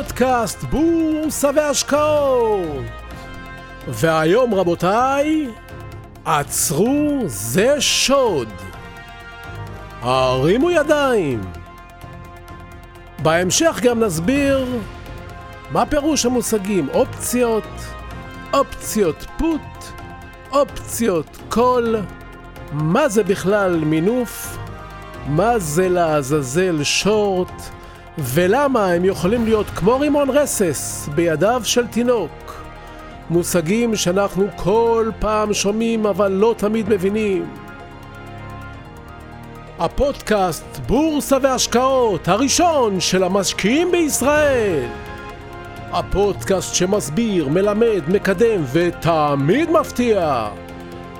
לפודקאסט בורסה והשקעות. והיום רבותיי, עצרו זה שוד. הרימו ידיים. בהמשך גם נסביר מה פירוש המושגים אופציות, אופציות פוט, אופציות קול, מה זה בכלל מינוף, מה זה לעזאזל שורט, ולמה הם יכולים להיות כמו רימון רסס בידיו של תינוק. מושגים שאנחנו כל פעם שומעים אבל לא תמיד מבינים. הפודקאסט בורסה והשקעות הראשון של המשקיעים בישראל. הפודקאסט שמסביר, מלמד, מקדם ותמיד מפתיע.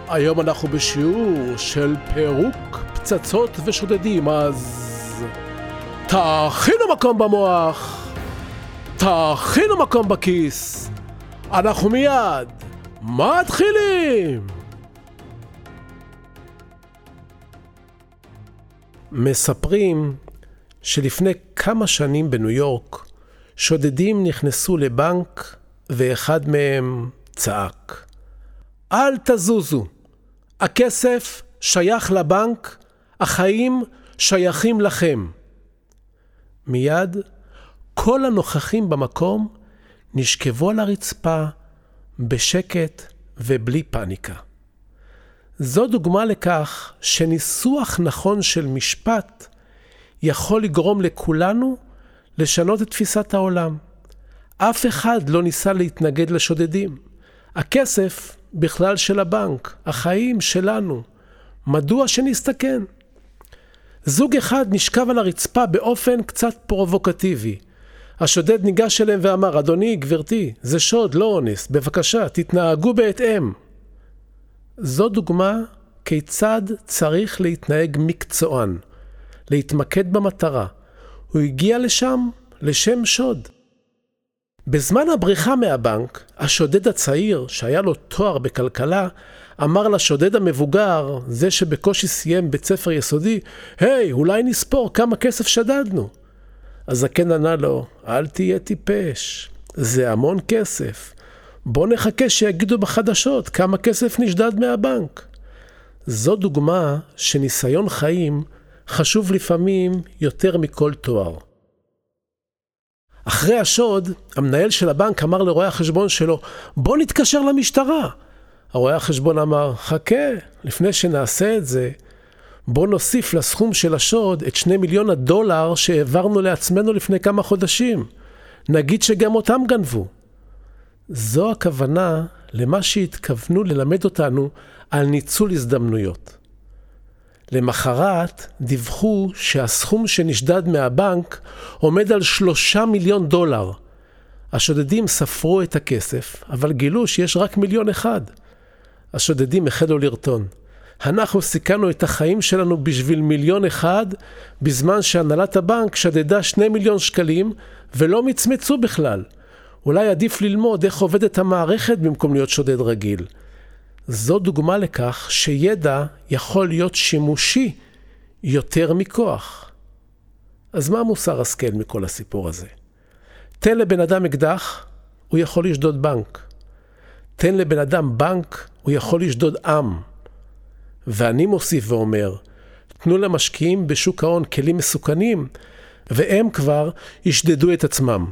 היום אנחנו בשיעור של פירוק פצצות ושודדים, אז... תכינו מקום במוח, תכינו מקום בכיס. אנחנו מיד מתחילים! מספרים שלפני כמה שנים בניו יורק שודדים נכנסו לבנק ואחד מהם צעק: אל תזוזו, הכסף שייך לבנק, החיים שייכים לכם. מיד כל הנוכחים במקום נשכבו על הרצפה בשקט ובלי פאניקה. זו דוגמה לכך שניסוח נכון של משפט יכול לגרום לכולנו לשנות את תפיסת העולם. אף אחד לא ניסה להתנגד לשודדים. הכסף בכלל של הבנק, החיים שלנו. מדוע שנסתכן? זוג אחד נשכב על הרצפה באופן קצת פרובוקטיבי. השודד ניגש אליהם ואמר, אדוני, גברתי, זה שוד, לא אונס, בבקשה, תתנהגו בהתאם. זו דוגמה כיצד צריך להתנהג מקצוען, להתמקד במטרה. הוא הגיע לשם לשם שוד. בזמן הבריחה מהבנק, השודד הצעיר, שהיה לו תואר בכלכלה, אמר לשודד המבוגר, זה שבקושי סיים בית ספר יסודי, היי, hey, אולי נספור כמה כסף שדדנו. הזקן ענה לו, אל תהיה טיפש, זה המון כסף. בוא נחכה שיגידו בחדשות כמה כסף נשדד מהבנק. זו דוגמה שניסיון חיים חשוב לפעמים יותר מכל תואר. אחרי השוד, המנהל של הבנק אמר לרואה החשבון שלו, בוא נתקשר למשטרה. הרואה החשבון אמר, חכה, לפני שנעשה את זה, בוא נוסיף לסכום של השוד את שני מיליון הדולר שהעברנו לעצמנו לפני כמה חודשים. נגיד שגם אותם גנבו. זו הכוונה למה שהתכוונו ללמד אותנו על ניצול הזדמנויות. למחרת דיווחו שהסכום שנשדד מהבנק עומד על שלושה מיליון דולר. השודדים ספרו את הכסף, אבל גילו שיש רק מיליון אחד. השודדים החלו לרטון. אנחנו סיכנו את החיים שלנו בשביל מיליון אחד, בזמן שהנהלת הבנק שדדה שני מיליון שקלים ולא מצמצו בכלל. אולי עדיף ללמוד איך עובדת המערכת במקום להיות שודד רגיל. זו דוגמה לכך שידע יכול להיות שימושי יותר מכוח. אז מה מוסר השכל מכל הסיפור הזה? תן לבן אדם אקדח, הוא יכול לשדוד בנק. תן לבן אדם בנק, הוא יכול לשדוד עם. ואני מוסיף ואומר, תנו למשקיעים בשוק ההון כלים מסוכנים, והם כבר ישדדו את עצמם.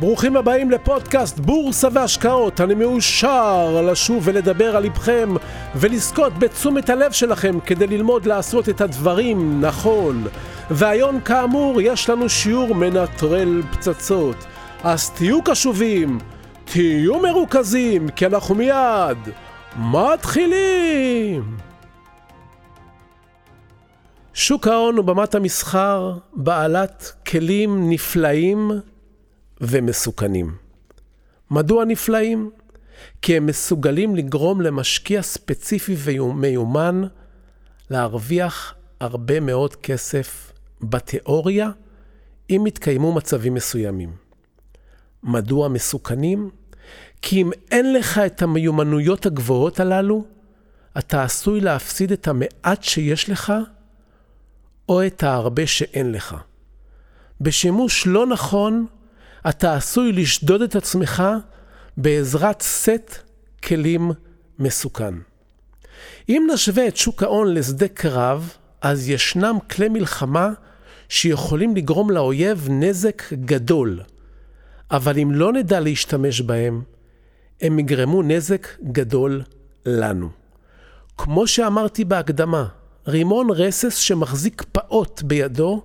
ברוכים הבאים לפודקאסט בורסה והשקעות. אני מאושר לשוב ולדבר על לבכם ולזכות בתשומת הלב שלכם כדי ללמוד לעשות את הדברים נכון. והיום כאמור יש לנו שיעור מנטרל פצצות. אז תהיו קשובים, תהיו מרוכזים, כי אנחנו מיד מתחילים! שוק ההון ובמת המסחר בעלת כלים נפלאים ומסוכנים. מדוע נפלאים? כי הם מסוגלים לגרום למשקיע ספציפי ומיומן להרוויח הרבה מאוד כסף בתיאוריה, אם יתקיימו מצבים מסוימים. מדוע מסוכנים? כי אם אין לך את המיומנויות הגבוהות הללו, אתה עשוי להפסיד את המעט שיש לך, או את ההרבה שאין לך. בשימוש לא נכון, אתה עשוי לשדוד את עצמך בעזרת סט כלים מסוכן. אם נשווה את שוק ההון לשדה קרב, אז ישנם כלי מלחמה שיכולים לגרום לאויב נזק גדול, אבל אם לא נדע להשתמש בהם, הם יגרמו נזק גדול לנו. כמו שאמרתי בהקדמה, רימון רסס שמחזיק פעוט בידו,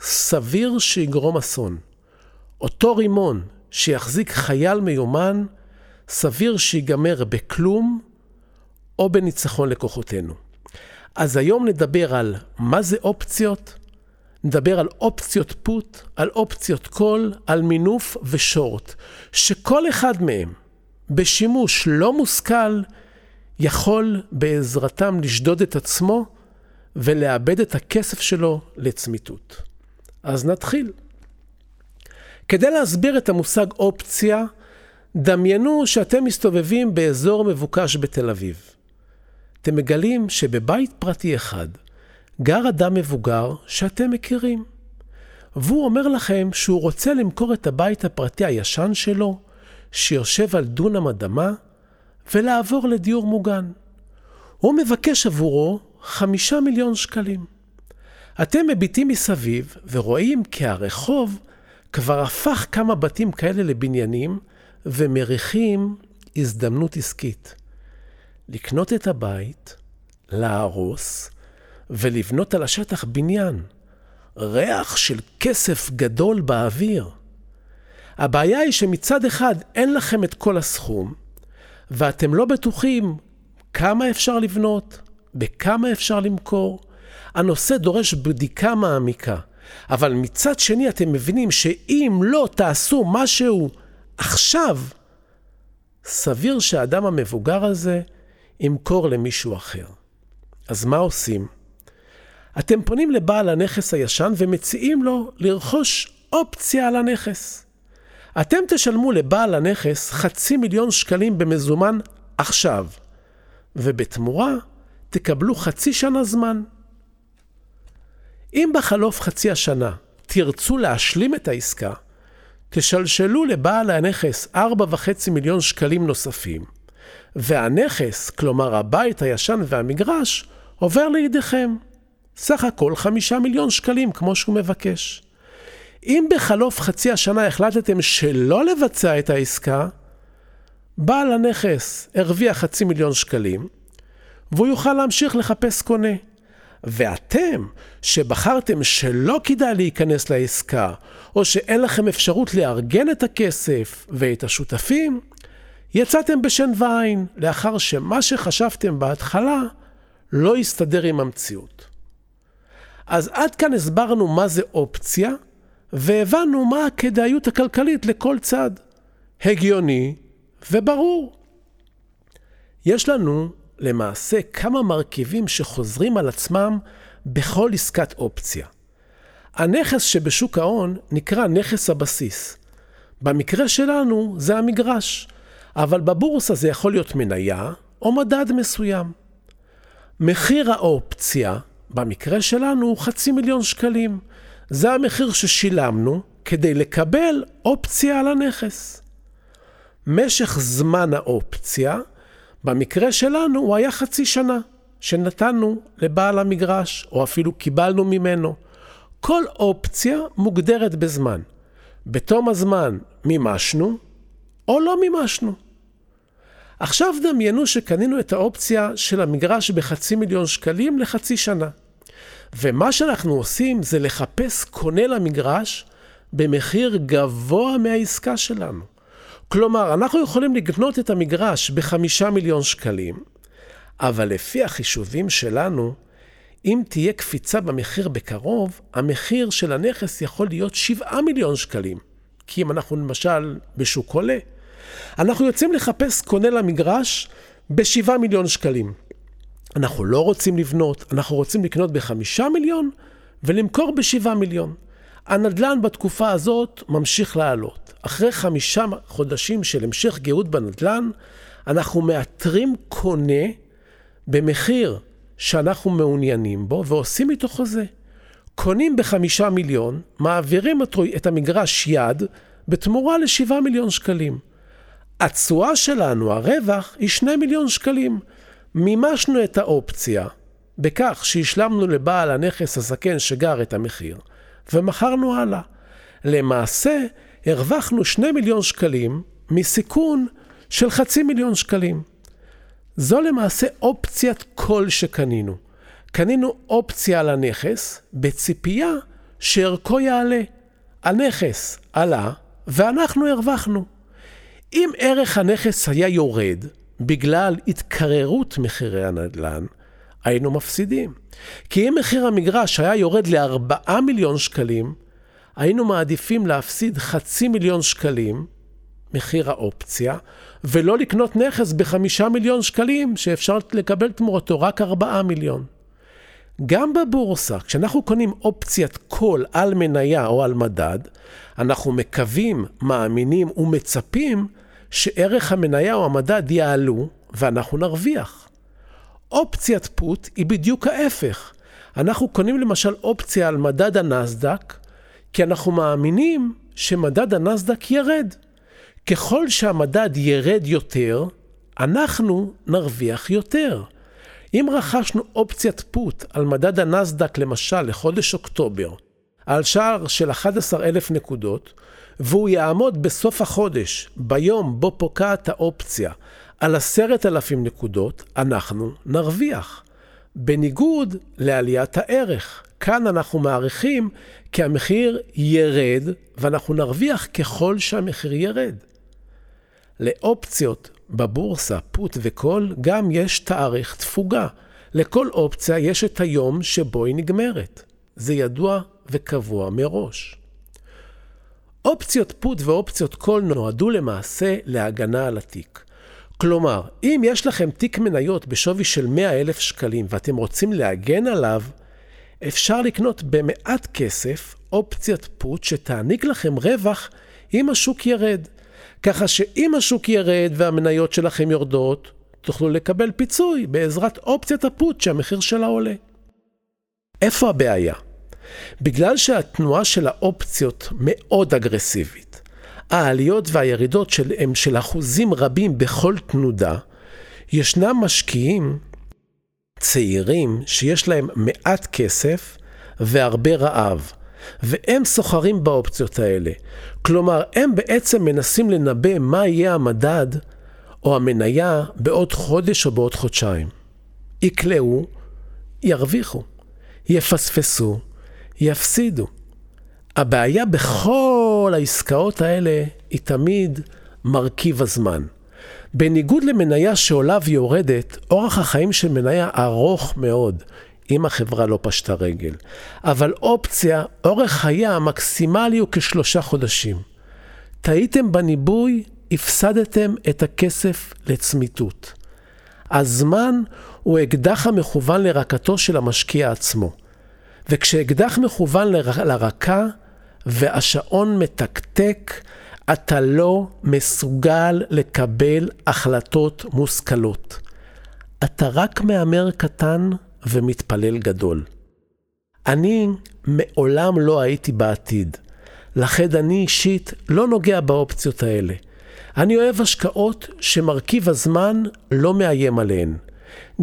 סביר שיגרום אסון. אותו רימון שיחזיק חייל מיומן, סביר שיגמר בכלום או בניצחון לכוחותינו. אז היום נדבר על מה זה אופציות, נדבר על אופציות פוט, על אופציות קול, על מינוף ושורט, שכל אחד מהם בשימוש לא מושכל יכול בעזרתם לשדוד את עצמו ולאבד את הכסף שלו לצמיתות. אז נתחיל. כדי להסביר את המושג אופציה, דמיינו שאתם מסתובבים באזור מבוקש בתל אביב. אתם מגלים שבבית פרטי אחד גר אדם מבוגר שאתם מכירים. והוא אומר לכם שהוא רוצה למכור את הבית הפרטי הישן שלו, שיושב על דונם אדמה, ולעבור לדיור מוגן. הוא מבקש עבורו חמישה מיליון שקלים. אתם מביטים מסביב ורואים כי הרחוב כבר הפך כמה בתים כאלה לבניינים ומריחים הזדמנות עסקית. לקנות את הבית, להרוס ולבנות על השטח בניין. ריח של כסף גדול באוויר. הבעיה היא שמצד אחד אין לכם את כל הסכום, ואתם לא בטוחים כמה אפשר לבנות, בכמה אפשר למכור. הנושא דורש בדיקה מעמיקה. אבל מצד שני אתם מבינים שאם לא תעשו משהו עכשיו, סביר שהאדם המבוגר הזה ימכור למישהו אחר. אז מה עושים? אתם פונים לבעל הנכס הישן ומציעים לו לרכוש אופציה על הנכס. אתם תשלמו לבעל הנכס חצי מיליון שקלים במזומן עכשיו, ובתמורה תקבלו חצי שנה זמן. אם בחלוף חצי השנה תרצו להשלים את העסקה, תשלשלו לבעל הנכס 4.5 מיליון שקלים נוספים, והנכס, כלומר הבית הישן והמגרש, עובר לידיכם. סך הכל 5 מיליון שקלים, כמו שהוא מבקש. אם בחלוף חצי השנה החלטתם שלא לבצע את העסקה, בעל הנכס הרוויח חצי מיליון שקלים, והוא יוכל להמשיך לחפש קונה. ואתם, שבחרתם שלא כדאי להיכנס לעסקה, או שאין לכם אפשרות לארגן את הכסף ואת השותפים, יצאתם בשן ועין, לאחר שמה שחשבתם בהתחלה לא יסתדר עם המציאות. אז עד כאן הסברנו מה זה אופציה, והבנו מה הכדאיות הכלכלית לכל צד. הגיוני וברור. יש לנו למעשה כמה מרכיבים שחוזרים על עצמם בכל עסקת אופציה. הנכס שבשוק ההון נקרא נכס הבסיס. במקרה שלנו זה המגרש, אבל בבורסה זה יכול להיות מניה או מדד מסוים. מחיר האופציה, במקרה שלנו, חצי מיליון שקלים. זה המחיר ששילמנו כדי לקבל אופציה על הנכס. משך זמן האופציה במקרה שלנו הוא היה חצי שנה, שנתנו לבעל המגרש, או אפילו קיבלנו ממנו. כל אופציה מוגדרת בזמן. בתום הזמן מימשנו, או לא מימשנו. עכשיו דמיינו שקנינו את האופציה של המגרש בחצי מיליון שקלים לחצי שנה. ומה שאנחנו עושים זה לחפש קונה למגרש במחיר גבוה מהעסקה שלנו. כלומר, אנחנו יכולים לקנות את המגרש בחמישה מיליון שקלים, אבל לפי החישובים שלנו, אם תהיה קפיצה במחיר בקרוב, המחיר של הנכס יכול להיות שבעה מיליון שקלים. כי אם אנחנו למשל בשוק עולה, אנחנו יוצאים לחפש קונה למגרש בשבעה מיליון שקלים. אנחנו לא רוצים לבנות, אנחנו רוצים לקנות בחמישה מיליון ולמכור בשבעה מיליון. הנדל"ן בתקופה הזאת ממשיך לעלות. אחרי חמישה חודשים של המשך גאות בנדל"ן, אנחנו מאתרים קונה במחיר שאנחנו מעוניינים בו ועושים איתו חוזה. קונים בחמישה מיליון, מעבירים את המגרש יד בתמורה לשבעה מיליון שקלים. התשואה שלנו, הרווח, היא שני מיליון שקלים. מימשנו את האופציה בכך שהשלמנו לבעל הנכס הזקן שגר את המחיר, ומכרנו הלאה. למעשה, הרווחנו שני מיליון שקלים מסיכון של חצי מיליון שקלים. זו למעשה אופציית כל שקנינו. קנינו אופציה על הנכס בציפייה שערכו יעלה. הנכס עלה ואנחנו הרווחנו. אם ערך הנכס היה יורד בגלל התקררות מחירי הנדל"ן, היינו מפסידים. כי אם מחיר המגרש היה יורד ל-4 מיליון שקלים, היינו מעדיפים להפסיד חצי מיליון שקלים, מחיר האופציה, ולא לקנות נכס בחמישה מיליון שקלים, שאפשר לקבל תמורתו רק 4 מיליון. גם בבורסה, כשאנחנו קונים אופציית קול על מניה או על מדד, אנחנו מקווים, מאמינים ומצפים שערך המניה או המדד יעלו ואנחנו נרוויח. אופציית פוט היא בדיוק ההפך. אנחנו קונים למשל אופציה על מדד הנסדק, כי אנחנו מאמינים שמדד הנסדק ירד. ככל שהמדד ירד יותר, אנחנו נרוויח יותר. אם רכשנו אופציית פוט על מדד הנסדק למשל לחודש אוקטובר, על שער של 11,000 נקודות, והוא יעמוד בסוף החודש, ביום בו פוקעת האופציה, על 10,000 נקודות, אנחנו נרוויח. בניגוד לעליית הערך. כאן אנחנו מעריכים כי המחיר ירד, ואנחנו נרוויח ככל שהמחיר ירד. לאופציות בבורסה, פוט וקול, גם יש תאריך תפוגה. לכל אופציה יש את היום שבו היא נגמרת. זה ידוע וקבוע מראש. אופציות פוט ואופציות קול נועדו למעשה להגנה על התיק. כלומר, אם יש לכם תיק מניות בשווי של 100 אלף שקלים ואתם רוצים להגן עליו, אפשר לקנות במעט כסף אופציית פוט שתעניק לכם רווח אם השוק ירד. ככה שאם השוק ירד והמניות שלכם יורדות, תוכלו לקבל פיצוי בעזרת אופציית הפוט שהמחיר שלה עולה. איפה הבעיה? בגלל שהתנועה של האופציות מאוד אגרסיבית, העליות והירידות של, הם של אחוזים רבים בכל תנודה, ישנם משקיעים צעירים שיש להם מעט כסף והרבה רעב, והם סוחרים באופציות האלה. כלומר, הם בעצם מנסים לנבא מה יהיה המדד או המניה בעוד חודש או בעוד חודשיים. יקלעו, ירוויחו, יפספסו, יפסידו. הבעיה בכל העסקאות האלה היא תמיד מרכיב הזמן. בניגוד למניה שעולה ויורדת, אורח החיים של מניה ארוך מאוד, אם החברה לא פשטה רגל. אבל אופציה, אורך חייה המקסימלי הוא כשלושה חודשים. טעיתם בניבוי, הפסדתם את הכסף לצמיתות. הזמן הוא אקדח המכוון לרקתו של המשקיע עצמו. וכשאקדח מכוון לרקה והשעון מתקתק, אתה לא מסוגל לקבל החלטות מושכלות. אתה רק מהמר קטן ומתפלל גדול. אני מעולם לא הייתי בעתיד, לכן אני אישית לא נוגע באופציות האלה. אני אוהב השקעות שמרכיב הזמן לא מאיים עליהן.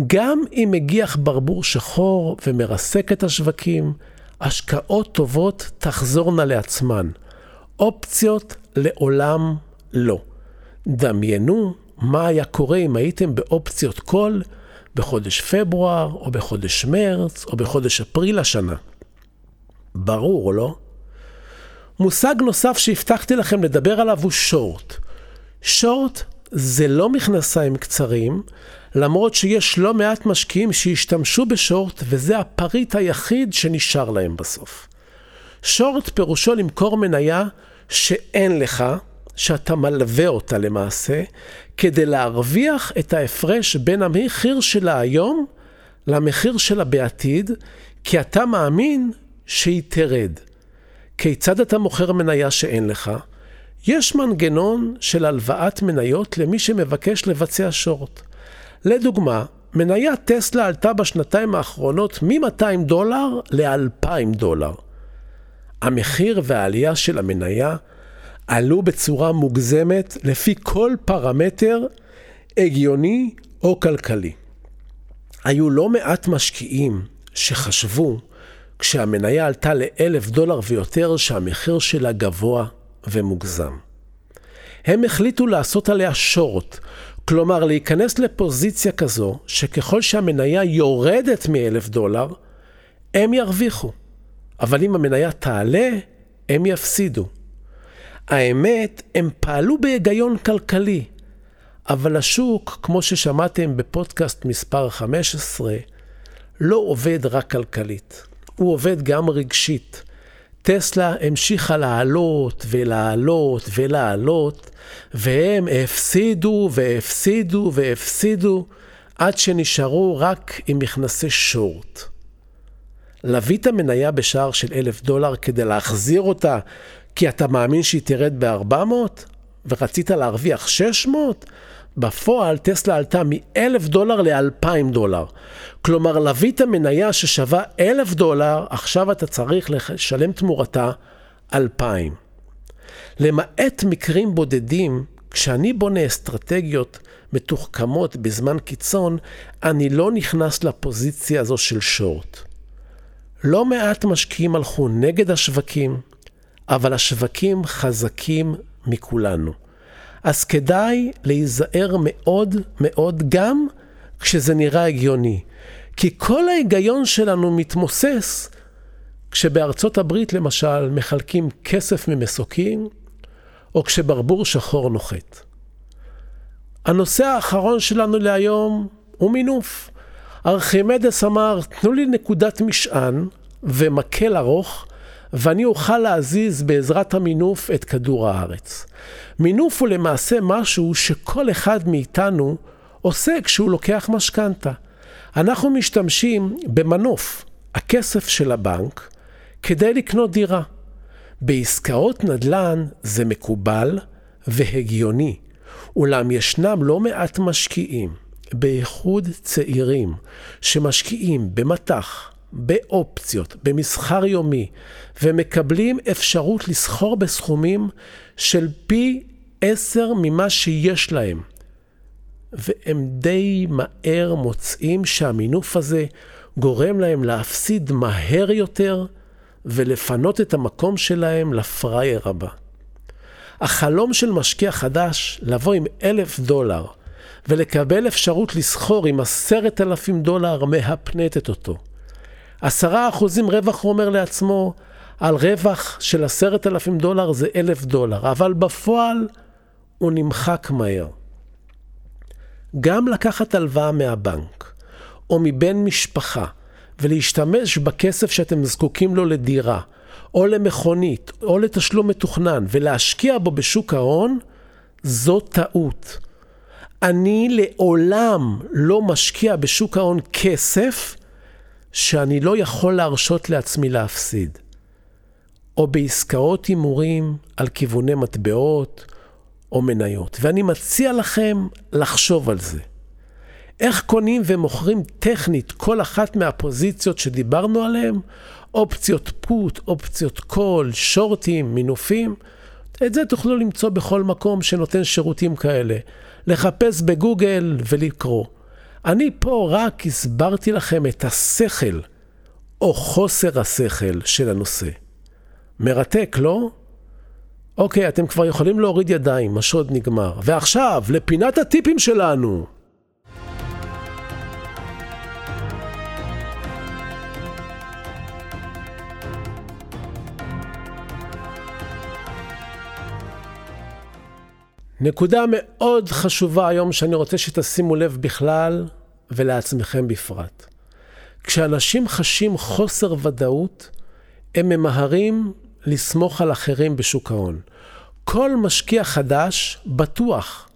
גם אם מגיח ברבור שחור ומרסק את השווקים, השקעות טובות תחזורנה לעצמן. אופציות לעולם לא. דמיינו מה היה קורה אם הייתם באופציות קול בחודש פברואר, או בחודש מרץ, או בחודש אפריל השנה. ברור, לא? מושג נוסף שהבטחתי לכם לדבר עליו הוא שורט. שורט זה לא מכנסיים קצרים, למרות שיש לא מעט משקיעים שהשתמשו בשורט, וזה הפריט היחיד שנשאר להם בסוף. שורט פירושו למכור מניה שאין לך, שאתה מלווה אותה למעשה, כדי להרוויח את ההפרש בין המחיר שלה היום למחיר שלה בעתיד, כי אתה מאמין שהיא תרד. כיצד אתה מוכר מניה שאין לך? יש מנגנון של הלוואת מניות למי שמבקש לבצע שורט. לדוגמה, מניית טסלה עלתה בשנתיים האחרונות מ-200 דולר ל-2,000 דולר. המחיר והעלייה של המניה עלו בצורה מוגזמת לפי כל פרמטר הגיוני או כלכלי. היו לא מעט משקיעים שחשבו, כשהמניה עלתה לאלף דולר ויותר, שהמחיר שלה גבוה ומוגזם. הם החליטו לעשות עליה שורט, כלומר להיכנס לפוזיציה כזו, שככל שהמניה יורדת מאלף דולר, הם ירוויחו. אבל אם המניה תעלה, הם יפסידו. האמת, הם פעלו בהיגיון כלכלי, אבל השוק, כמו ששמעתם בפודקאסט מספר 15, לא עובד רק כלכלית, הוא עובד גם רגשית. טסלה המשיכה לעלות ולעלות ולעלות, והם הפסידו והפסידו והפסידו, עד שנשארו רק עם מכנסי שורט. לווית מניה בשער של אלף דולר כדי להחזיר אותה כי אתה מאמין שהיא תרד ב-400 ורצית להרוויח 600? בפועל טסלה עלתה מ-1,000 דולר ל-2,000 דולר. כלומר, לווית מניה ששווה 1,000 דולר, עכשיו אתה צריך לשלם תמורתה 2,000. למעט מקרים בודדים, כשאני בונה אסטרטגיות מתוחכמות בזמן קיצון, אני לא נכנס לפוזיציה הזו של שורט. לא מעט משקיעים הלכו נגד השווקים, אבל השווקים חזקים מכולנו. אז כדאי להיזהר מאוד מאוד גם כשזה נראה הגיוני. כי כל ההיגיון שלנו מתמוסס כשבארצות הברית למשל מחלקים כסף ממסוקים, או כשברבור שחור נוחת. הנושא האחרון שלנו להיום הוא מינוף. ארכימדס אמר, תנו לי נקודת משען ומקל ארוך, ואני אוכל להזיז בעזרת המינוף את כדור הארץ. מינוף הוא למעשה משהו שכל אחד מאיתנו עושה כשהוא לוקח משכנתה. אנחנו משתמשים במנוף, הכסף של הבנק, כדי לקנות דירה. בעסקאות נדל"ן זה מקובל והגיוני, אולם ישנם לא מעט משקיעים, בייחוד צעירים, שמשקיעים במטח, באופציות, במסחר יומי, ומקבלים אפשרות לסחור בסכומים של פי עשר ממה שיש להם. והם די מהר מוצאים שהמינוף הזה גורם להם להפסיד מהר יותר ולפנות את המקום שלהם לפראייר הבא. החלום של משקיע חדש לבוא עם אלף דולר ולקבל אפשרות לסחור עם עשרת אלפים דולר מהפנטת אותו. עשרה אחוזים רווח הוא אומר לעצמו, על רווח של עשרת אלפים דולר זה אלף דולר, אבל בפועל הוא נמחק מהר. גם לקחת הלוואה מהבנק, או מבן משפחה, ולהשתמש בכסף שאתם זקוקים לו לדירה, או למכונית, או לתשלום מתוכנן, ולהשקיע בו בשוק ההון, זו טעות. אני לעולם לא משקיע בשוק ההון כסף שאני לא יכול להרשות לעצמי להפסיד. או בעסקאות הימורים על כיווני מטבעות או מניות. ואני מציע לכם לחשוב על זה. איך קונים ומוכרים טכנית כל אחת מהפוזיציות שדיברנו עליהן? אופציות פוט, אופציות קול, שורטים, מינופים. את זה תוכלו למצוא בכל מקום שנותן שירותים כאלה. לחפש בגוגל ולקרוא. אני פה רק הסברתי לכם את השכל, או חוסר השכל של הנושא. מרתק, לא? אוקיי, אתם כבר יכולים להוריד ידיים, השוד נגמר. ועכשיו, לפינת הטיפים שלנו. נקודה מאוד חשובה היום שאני רוצה שתשימו לב בכלל ולעצמכם בפרט. כשאנשים חשים חוסר ודאות, הם ממהרים לסמוך על אחרים בשוק ההון. כל משקיע חדש בטוח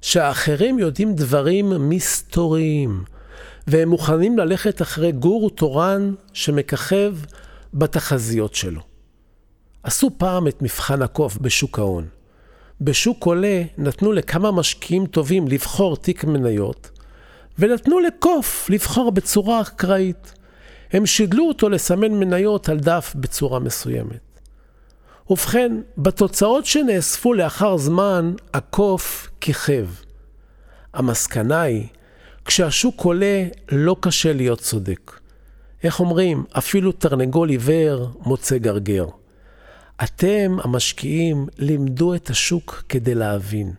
שהאחרים יודעים דברים מסתוריים, והם מוכנים ללכת אחרי גורו תורן שמככב בתחזיות שלו. עשו פעם את מבחן הקוף בשוק ההון. בשוק עולה נתנו לכמה משקיעים טובים לבחור תיק מניות, ונתנו לקוף לבחור בצורה אקראית. הם שידלו אותו לסמן מניות על דף בצורה מסוימת. ובכן, בתוצאות שנאספו לאחר זמן, הקוף כיכב. המסקנה היא, כשהשוק עולה, לא קשה להיות צודק. איך אומרים, אפילו תרנגול עיוור מוצא גרגר. אתם, המשקיעים, לימדו את השוק כדי להבין.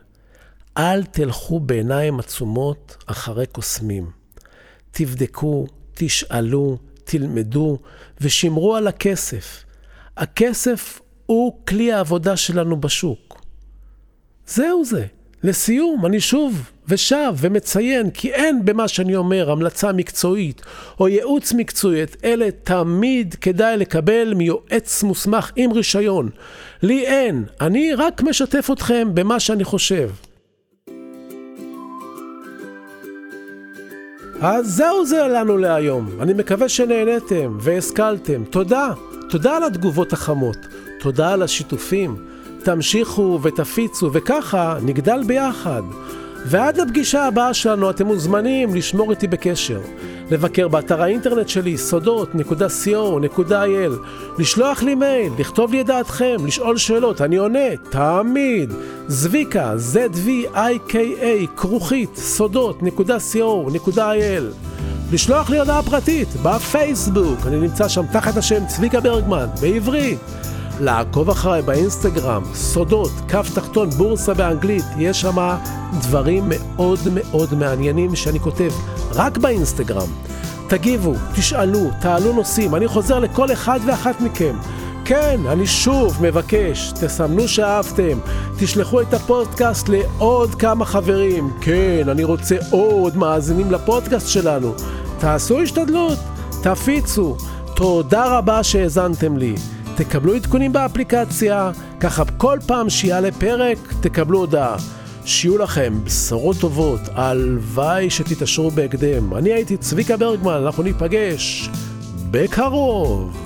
אל תלכו בעיניים עצומות אחרי קוסמים. תבדקו, תשאלו, תלמדו ושמרו על הכסף. הכסף הוא כלי העבודה שלנו בשוק. זהו זה. לסיום, אני שוב ושב ומציין כי אין במה שאני אומר המלצה מקצועית או ייעוץ מקצועית, אלה תמיד כדאי לקבל מיועץ מוסמך עם רישיון. לי אין, אני רק משתף אתכם במה שאני חושב. אז זהו זה לנו להיום. אני מקווה שנהניתם והשכלתם. תודה. תודה על התגובות החמות. תודה על השיתופים. תמשיכו ותפיצו, וככה נגדל ביחד. ועד לפגישה הבאה שלנו אתם מוזמנים לשמור איתי בקשר. לבקר באתר האינטרנט שלי, סודות.co.il, לשלוח לי מייל, לכתוב לי את דעתכם, לשאול שאלות, אני עונה, תמיד. זביקה, Z-V-I-K-A, כרוכית, סודות.co.il. לשלוח לי הודעה פרטית בפייסבוק, אני נמצא שם תחת השם צביקה ברגמן, בעברית. לעקוב אחריי באינסטגרם, סודות, כף תחתון, בורסה באנגלית, יש שם דברים מאוד מאוד מעניינים שאני כותב רק באינסטגרם. תגיבו, תשאלו, תעלו נושאים, אני חוזר לכל אחד ואחת מכם. כן, אני שוב מבקש, תסמנו שאהבתם, תשלחו את הפודקאסט לעוד כמה חברים. כן, אני רוצה עוד מאזינים לפודקאסט שלנו. תעשו השתדלות, תפיצו. תודה רבה שהאזנתם לי. תקבלו עדכונים באפליקציה, ככה כל פעם שיעלה פרק תקבלו הודעה. שיהיו לכם בשורות טובות, הלוואי שתתעשרו בהקדם. אני הייתי צביקה ברגמן, אנחנו ניפגש בקרוב.